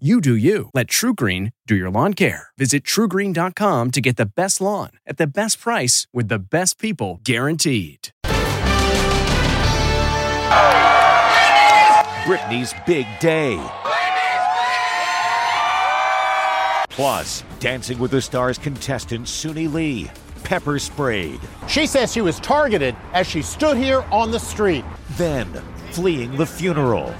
You do you. Let TruGreen do your lawn care. Visit trugreen.com to get the best lawn at the best price with the best people guaranteed. Britney's big day. Plus, Dancing with the Stars contestant Suni Lee, pepper sprayed. She says she was targeted as she stood here on the street. Then, fleeing the funeral.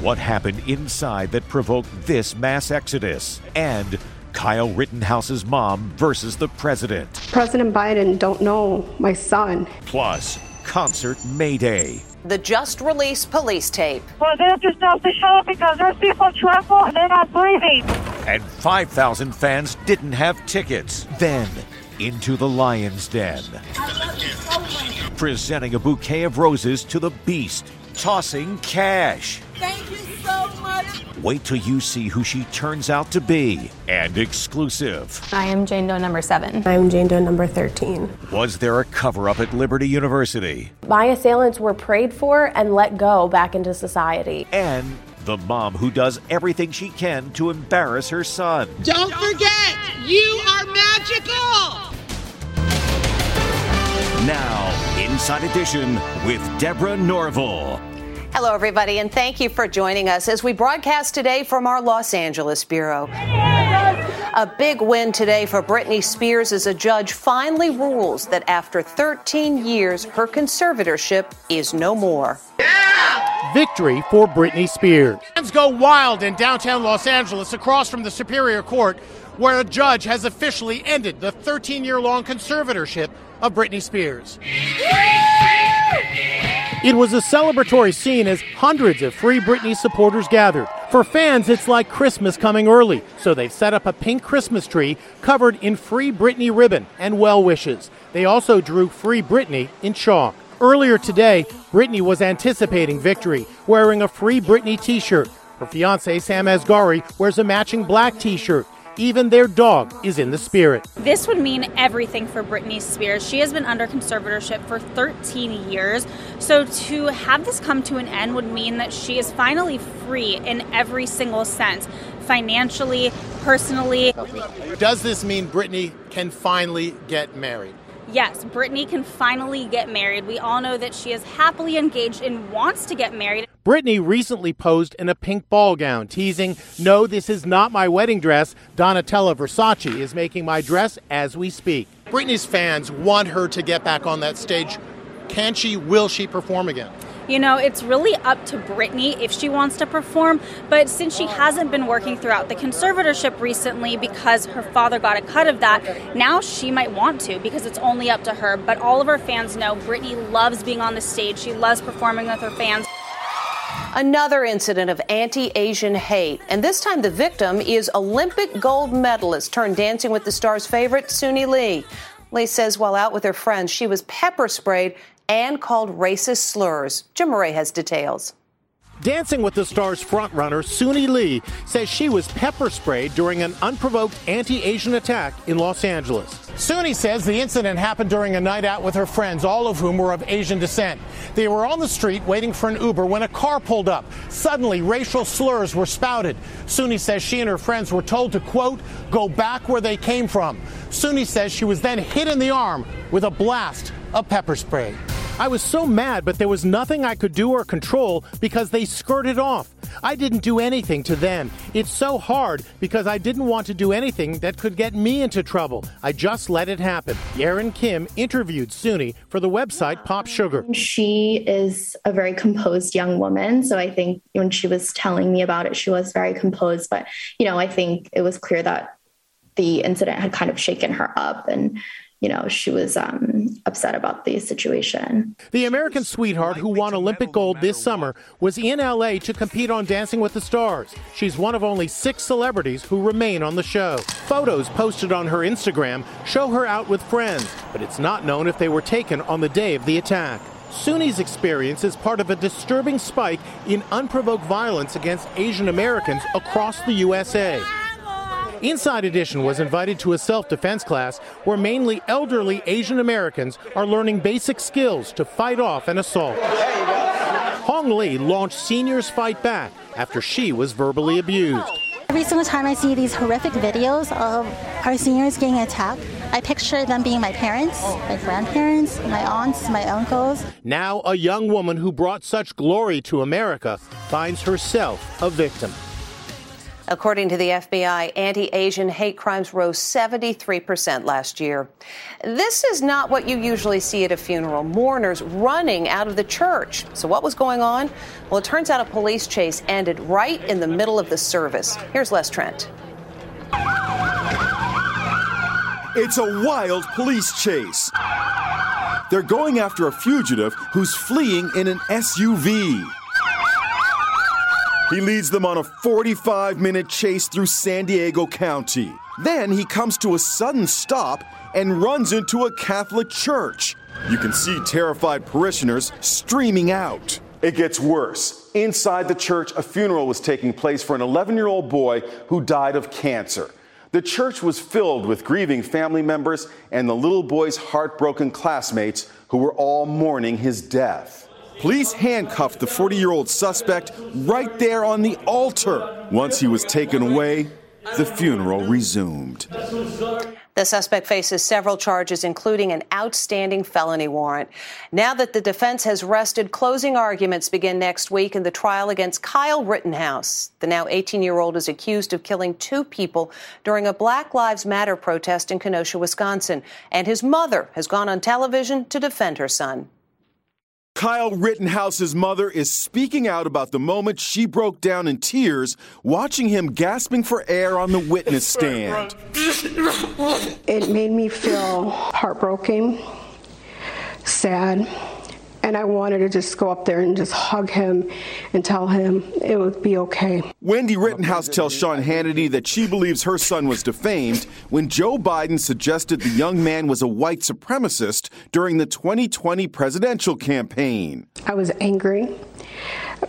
What happened inside that provoked this mass exodus? And Kyle Rittenhouse's mom versus the president. President Biden don't know my son. Plus, concert Mayday. The just released police tape. Well, they have to stop the show because there's people tremble and they're not breathing. And 5,000 fans didn't have tickets. Then, into the lion's den. Presenting a bouquet of roses to the beast, tossing cash. Thank you so much. Wait till you see who she turns out to be. And exclusive. I am Jane Doe number seven. I'm Jane Doe number 13. Was there a cover up at Liberty University? My assailants were prayed for and let go back into society. And the mom who does everything she can to embarrass her son. Don't forget, you are magical. Now, Inside Edition with Deborah Norville. Hello, everybody, and thank you for joining us as we broadcast today from our Los Angeles Bureau. A big win today for Britney Spears as a judge finally rules that after 13 years, her conservatorship is no more. Victory for Britney Spears. Fans go wild in downtown Los Angeles across from the Superior Court, where a judge has officially ended the 13 year long conservatorship of Britney Spears. It was a celebratory scene as hundreds of Free Britney supporters gathered. For fans, it's like Christmas coming early, so they've set up a pink Christmas tree covered in Free Britney ribbon and well wishes. They also drew Free Britney in chalk. Earlier today, Britney was anticipating victory, wearing a Free Britney t shirt. Her fiance, Sam Asghari, wears a matching black t shirt. Even their dog is in the spirit. This would mean everything for Britney Spears. She has been under conservatorship for 13 years. So to have this come to an end would mean that she is finally free in every single sense financially, personally. Does this mean Britney can finally get married? Yes, Britney can finally get married. We all know that she is happily engaged and wants to get married. Britney recently posed in a pink ball gown, teasing, No, this is not my wedding dress. Donatella Versace is making my dress as we speak. Britney's fans want her to get back on that stage. Can she, will she perform again? You know, it's really up to Britney if she wants to perform, but since she hasn't been working throughout the conservatorship recently because her father got a cut of that, now she might want to because it's only up to her. But all of her fans know Britney loves being on the stage, she loves performing with her fans. Another incident of anti Asian hate, and this time the victim is Olympic gold medalist turned Dancing with the Stars favorite, Suni Lee. Lee says while out with her friends, she was pepper sprayed and called racist slurs. Jim Murray has details. Dancing with the Stars frontrunner Suni Lee says she was pepper sprayed during an unprovoked anti Asian attack in Los Angeles. Suni says the incident happened during a night out with her friends, all of whom were of Asian descent. They were on the street waiting for an Uber when a car pulled up. Suddenly, racial slurs were spouted. Suni says she and her friends were told to, quote, go back where they came from. Suni says she was then hit in the arm with a blast of pepper spray. I was so mad, but there was nothing I could do or control because they skirted off. I didn't do anything to them. It's so hard because I didn't want to do anything that could get me into trouble. I just let it happen. Yerin Kim interviewed Suni for the website Pop Sugar. She is a very composed young woman. So I think when she was telling me about it, she was very composed. But, you know, I think it was clear that the incident had kind of shaken her up and you know, she was um, upset about the situation. The American sweetheart who won Olympic gold this summer was in LA to compete on Dancing with the Stars. She's one of only six celebrities who remain on the show. Photos posted on her Instagram show her out with friends, but it's not known if they were taken on the day of the attack. Suni's experience is part of a disturbing spike in unprovoked violence against Asian Americans across the USA. Inside Edition was invited to a self defense class where mainly elderly Asian Americans are learning basic skills to fight off an assault. Hong Lee launched Seniors Fight Back after she was verbally abused. Every single time I see these horrific videos of our seniors getting attacked, I picture them being my parents, my grandparents, my aunts, my uncles. Now, a young woman who brought such glory to America finds herself a victim. According to the FBI, anti Asian hate crimes rose 73% last year. This is not what you usually see at a funeral mourners running out of the church. So, what was going on? Well, it turns out a police chase ended right in the middle of the service. Here's Les Trent. It's a wild police chase. They're going after a fugitive who's fleeing in an SUV. He leads them on a 45 minute chase through San Diego County. Then he comes to a sudden stop and runs into a Catholic church. You can see terrified parishioners streaming out. It gets worse. Inside the church, a funeral was taking place for an 11 year old boy who died of cancer. The church was filled with grieving family members and the little boy's heartbroken classmates who were all mourning his death. Police handcuffed the 40 year old suspect right there on the altar. Once he was taken away, the funeral resumed. The suspect faces several charges, including an outstanding felony warrant. Now that the defense has rested, closing arguments begin next week in the trial against Kyle Rittenhouse. The now 18 year old is accused of killing two people during a Black Lives Matter protest in Kenosha, Wisconsin, and his mother has gone on television to defend her son. Kyle Rittenhouse's mother is speaking out about the moment she broke down in tears watching him gasping for air on the witness stand. It made me feel heartbroken, sad, and I wanted to just go up there and just hug him and tell him it would be okay. Wendy Rittenhouse tells Sean Hannity that she believes her son was defamed when Joe Biden suggested the young man was a white supremacist during the 2020 presidential campaign. I was angry.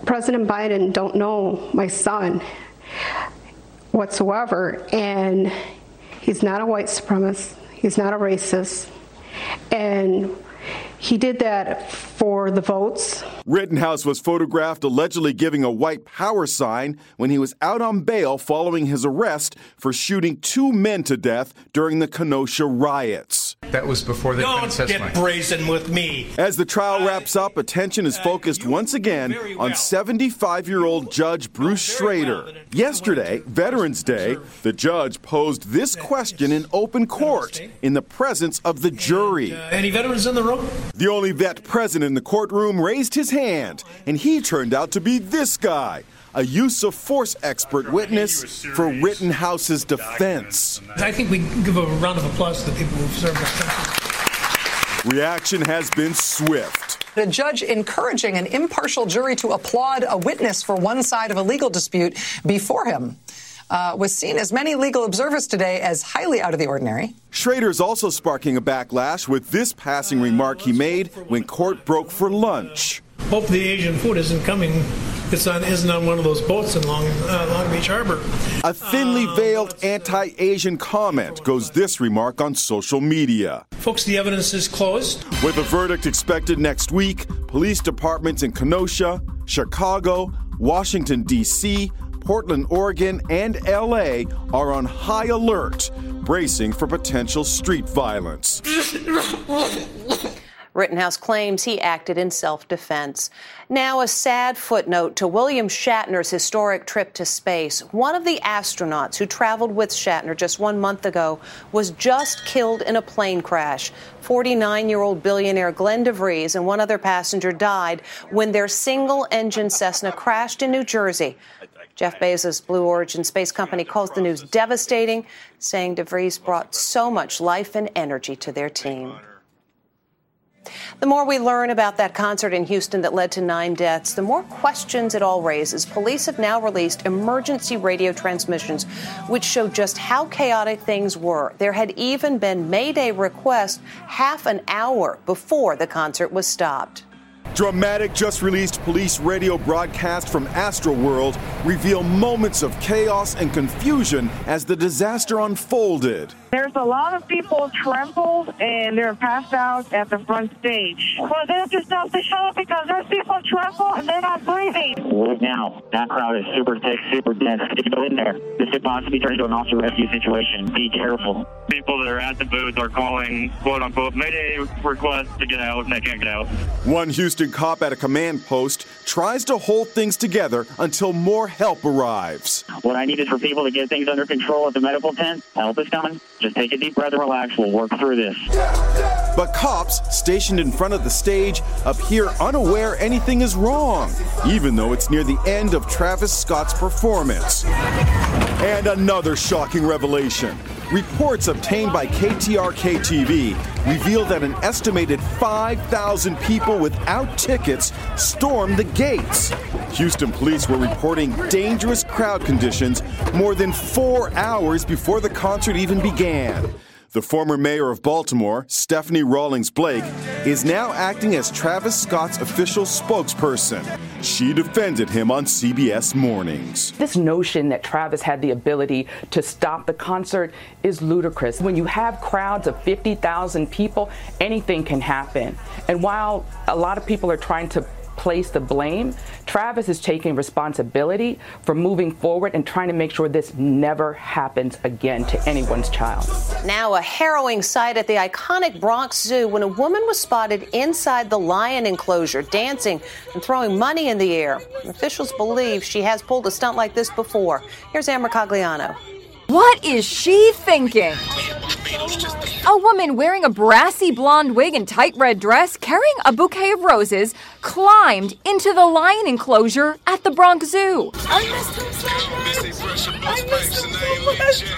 President Biden don't know my son whatsoever and he's not a white supremacist. He's not a racist. And he did that for the votes. Rittenhouse was photographed allegedly giving a white power sign when he was out on bail following his arrest for shooting two men to death during the Kenosha riots. That was before the Don't get brazen with me. As the trial wraps up, attention is focused once again on 75 year old Judge Bruce Schroeder. Yesterday, Veterans Day, the judge posed this question in open court in the presence of the jury. Any veterans in the room? The only vet present in the courtroom raised his hand, and he turned out to be this guy, a use of force expert witness for Rittenhouse's defense. I think we give a round of applause to the people who've served us. Thank. Reaction has been swift. The judge encouraging an impartial jury to applaud a witness for one side of a legal dispute before him. Uh, was seen as many legal observers today as highly out of the ordinary. Schroeder is also sparking a backlash with this passing remark he made when court broke for lunch. Hope the Asian food isn't coming. It's on isn't on one of those boats in Long, uh, Long Beach Harbor. A thinly veiled anti-Asian comment goes this remark on social media. Folks, the evidence is closed. With a verdict expected next week, police departments in Kenosha, Chicago, Washington D.C., Portland, Oregon, and LA are on high alert, bracing for potential street violence. Rittenhouse claims he acted in self defense. Now, a sad footnote to William Shatner's historic trip to space. One of the astronauts who traveled with Shatner just one month ago was just killed in a plane crash. 49 year old billionaire Glenn DeVries and one other passenger died when their single engine Cessna crashed in New Jersey Jeff Bezos' Blue Origin space company calls the news devastating, saying DeVries brought so much life and energy to their team. The more we learn about that concert in Houston that led to nine deaths, the more questions it all raises. Police have now released emergency radio transmissions, which show just how chaotic things were. There had even been Mayday requests half an hour before the concert was stopped. Dramatic just released police radio broadcast from Astroworld reveal moments of chaos and confusion as the disaster unfolded. There's a lot of people trampled and they're passed out at the front stage. For them to stop the show because there's people trampled and they're not breathing. Right now, that crowd is super thick, super dense. If you go in there, this could possibly turn into an officer rescue situation. Be careful. People that are at the booth are calling quote unquote mayday requests to get out and they can't get out. One Houston cop at a command post tries to hold things together until more help arrives. What I need is for people to get things under control at the medical tent. Help is coming. Just take a deep breath and relax. We'll work through this. But cops stationed in front of the stage appear unaware anything is wrong, even though it's near the end of Travis Scott's performance. And another shocking revelation. Reports obtained by KTRK TV reveal that an estimated 5,000 people without tickets stormed the gates. Houston police were reporting dangerous crowd conditions more than four hours before the concert even began. The former mayor of Baltimore, Stephanie Rawlings Blake, is now acting as Travis Scott's official spokesperson. She defended him on CBS Mornings. This notion that Travis had the ability to stop the concert is ludicrous. When you have crowds of 50,000 people, anything can happen. And while a lot of people are trying to place the blame, Travis is taking responsibility for moving forward and trying to make sure this never happens again to anyone's child. Now, a harrowing sight at the iconic Bronx Zoo when a woman was spotted inside the lion enclosure dancing and throwing money in the air. Officials believe she has pulled a stunt like this before. Here's Ann Mercogliano. What is she thinking? A woman wearing a brassy blonde wig and tight red dress, carrying a bouquet of roses, climbed into the lion enclosure at the Bronx Zoo.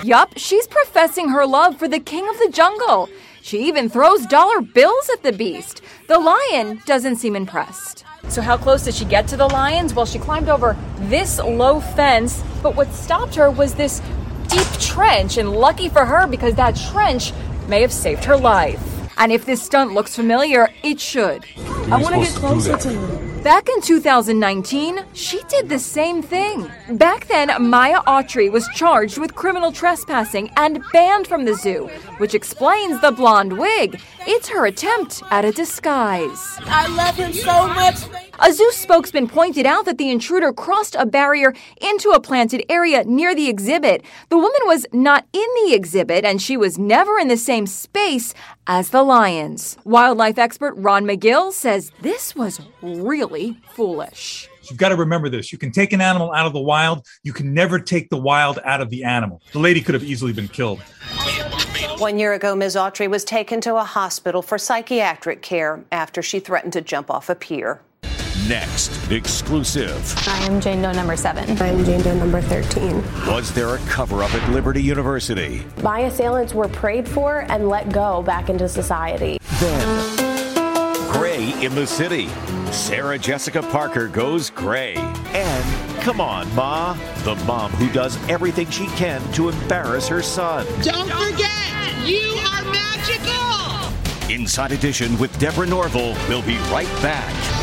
Yup, she's professing her love for the king of the jungle. She even throws dollar bills at the beast. The lion doesn't seem impressed. So, how close did she get to the lions? Well, she climbed over this low fence, but what stopped her was this deep trench, and lucky for her because that trench may have saved her life. And if this stunt looks familiar, it should. I want to get closer to you. Back in 2019, she did the same thing. Back then, Myah Autry was charged with criminal trespassing and banned from the zoo, which explains the blonde wig. It's her attempt at a disguise. I love him so much. A zoo spokesman pointed out that the intruder crossed a barrier into a planted area near the exhibit. The woman was not in the exhibit and she was never in the same space as the lions. Wildlife expert Ron McGill says this was really foolish. You've got to remember this. You can take an animal out of the wild. You can never take the wild out of the animal. The lady could have easily been killed. One year ago, Ms. Autry was taken to a hospital for psychiatric care after she threatened to jump off a pier. Next, exclusive. I am Jane Doe number seven. I am Jane Doe number 13. Was there a cover up at Liberty University? My assailants were prayed for and let go back into society. Then, Gray in the City. Sarah Jessica Parker goes gray. And come on, Ma, the mom who does everything she can to embarrass her son. Don't forget, you are magical. Inside Edition with Deborah Norville. We'll be right back.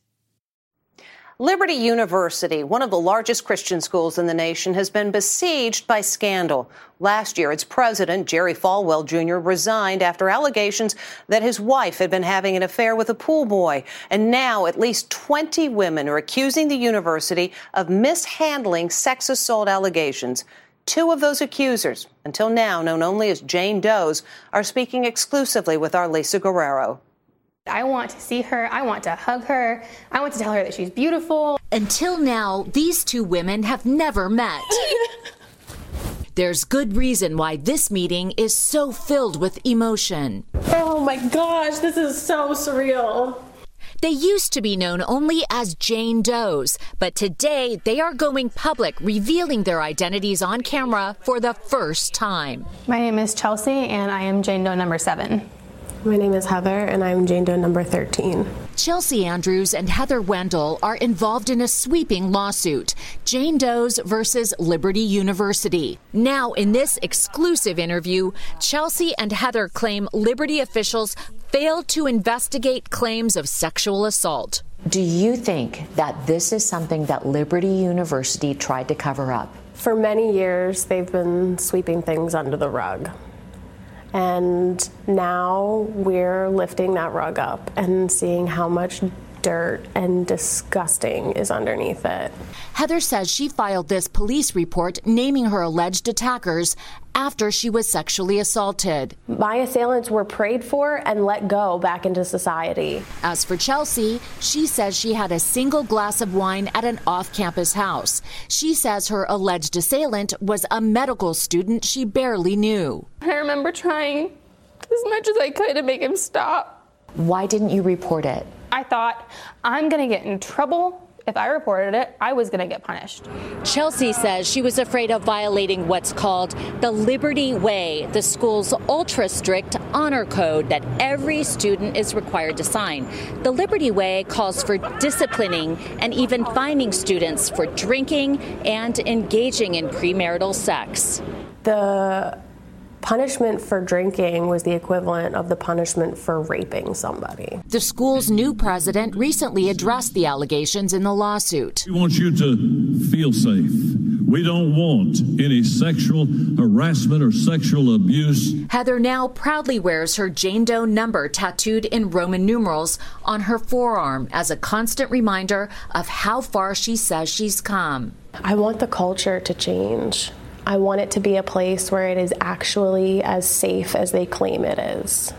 Liberty University, one of the largest Christian schools in the nation, has been besieged by scandal. Last year, its president, Jerry Falwell Jr., resigned after allegations that his wife had been having an affair with a pool boy. And now, at least 20 women are accusing the university of mishandling sex assault allegations. Two of those accusers, until now known only as Jane Does, are speaking exclusively with our Lisa Guerrero. I want to see her. I want to hug her. I want to tell her that she's beautiful. Until now, these two women have never met. There's good reason why this meeting is so filled with emotion. Oh my gosh, this is so surreal. They used to be known only as Jane Does, but today they are going public, revealing their identities on camera for the first time. My name is Chelsea, and I am Jane Doe number seven. My name is Heather, and I'm Jane Doe number 13. Chelsea Andrews and Heather Wendell are involved in a sweeping lawsuit Jane Doe's versus Liberty University. Now, in this exclusive interview, Chelsea and Heather claim Liberty officials failed to investigate claims of sexual assault. Do you think that this is something that Liberty University tried to cover up? For many years, they've been sweeping things under the rug. And now we're lifting that rug up and seeing how much dirt and disgusting is underneath it. Heather says she filed this police report naming her alleged attackers after she was sexually assaulted. My assailants were prayed for and let go back into society. As for Chelsea, she says she had a single glass of wine at an off campus house. She says her alleged assailant was a medical student she barely knew. I remember trying as much as I could to make him stop. Why didn't you report it? I thought, I'm going to get in trouble. If I reported it, I was going to get punished. Chelsea says she was afraid of violating what's called the Liberty Way, the school's ultra strict honor code that every student is required to sign. The Liberty Way calls for disciplining and even fining students for drinking and engaging in premarital sex. The punishment for drinking was the equivalent of the punishment for raping somebody. The school's new president recently addressed the allegations in the lawsuit. We want you to feel safe. We don't want any sexual harassment or sexual abuse. Heather now proudly wears her Jane Doe number tattooed in Roman numerals on her forearm as a constant reminder of how far she says she's come. I want the culture to change. I want it to be a place where it is actually as safe as they claim it is.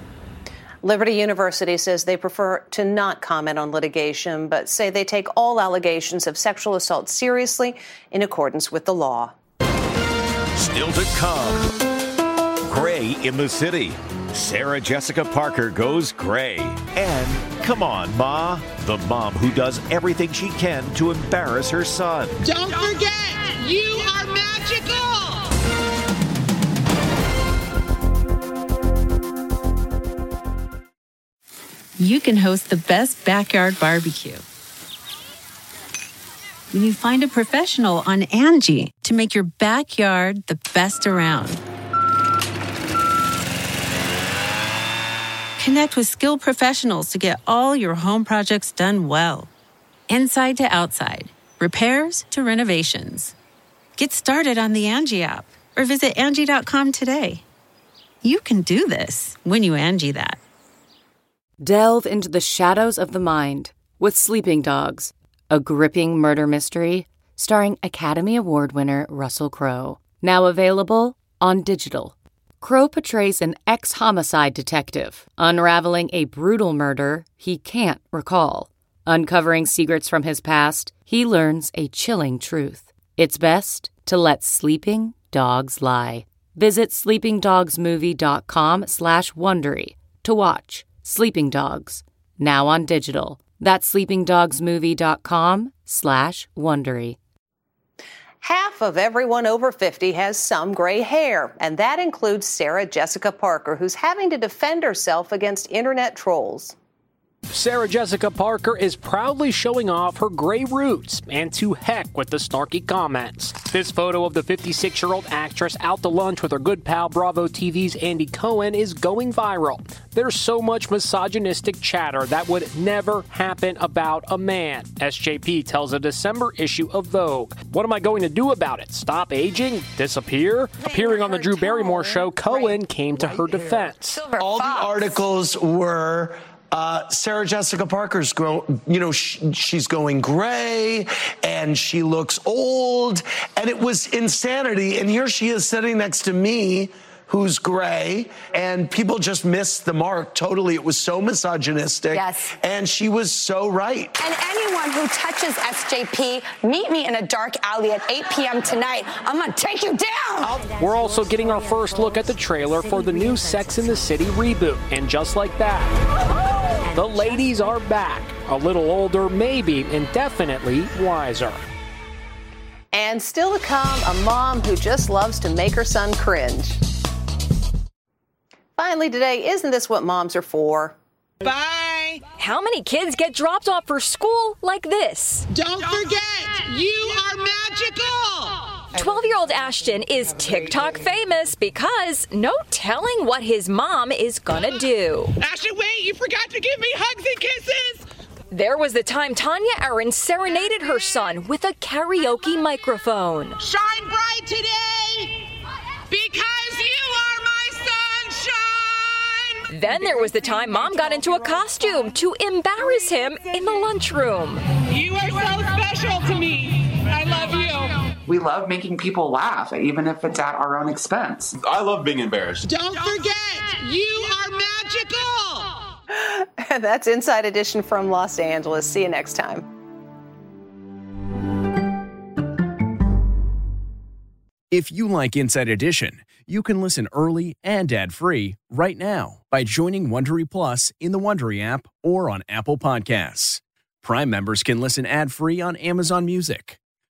Liberty University says they prefer to not comment on litigation, but say they take all allegations of sexual assault seriously in accordance with the law. Still to come. Gray in the City. Sarah Jessica Parker goes gray. And come on, Ma. The mom who does everything she can to embarrass her son. Don't forget, you are magical. you can host the best backyard barbecue. When you find a professional on Angi to make your backyard the best around. Connect with skilled professionals to get all your home projects done well. Inside to outside, repairs to renovations. Get started on the Angi app or visit Angi.com today. You can do this when you Angi that. Delve into the shadows of the mind with Sleeping Dogs, a gripping murder mystery starring Academy Award winner Russell Crowe. Now available on digital. Crowe portrays an ex homicide detective, unraveling a brutal murder he can't recall. Uncovering secrets from his past, he learns a chilling truth. It's best to let sleeping dogs lie. Visit sleepingdogsmovie.com slash Wondery to watch Sleeping Dogs, now on digital. That's sleepingdogsmovie.com slash Wondery. Half of everyone over 50 has some gray hair, and that includes Sarah Jessica Parker, who's having to defend herself against internet trolls. Sarah Jessica Parker is proudly showing off her gray roots and to heck with the snarky comments. This photo of the 56 year old actress out to lunch with her good pal Bravo TV's Andy Cohen is going viral. There's so much misogynistic chatter that would never happen about a man, SJP tells a December issue of Vogue. What am I going to do about it? Stop aging? Disappear? Appearing on the Drew Barrymore show, Cohen came to her defense. All the articles were uh, Sarah Jessica Parker's grow, you know, sh- she's going gray and she looks old, and it was insanity. And here she is sitting next to me. Who's gray, and people just missed the mark totally. It was so misogynistic. Yes. And she was so right. And anyone who touches SJP, meet me in a dark alley at 8 p.m. tonight. I'm gonna take you down. We're also getting our first look at the trailer for the new Sex and the City reboot. And just like that, the ladies are back. A little older, maybe, and definitely wiser. And still to come, a mom who just loves to make her son cringe. Finally, today, isn't this what moms are for? Bye. How many kids get dropped off for school like this? Don't forget, you are magical. 12 year old Ashton is TikTok famous because no telling what his mom is gonna do. Ashton, wait, you forgot to give me hugs and kisses. There was the time Tanya Aaron serenaded her son with a karaoke microphone. Shine bright today because you are my sunshine. Then there was the time mom got into a costume to embarrass him in the lunchroom. You are so special to me. I love you. We love making people laugh, even if it's at our own expense. I love being embarrassed. Don't forget, you are magical. That's Inside Edition from Los Angeles. See you next time. If you like Inside Edition, you can listen early and ad-free right now by joining Wondery Plus in the Wondery app or on Apple Podcasts. Prime members can listen ad-free on Amazon Music.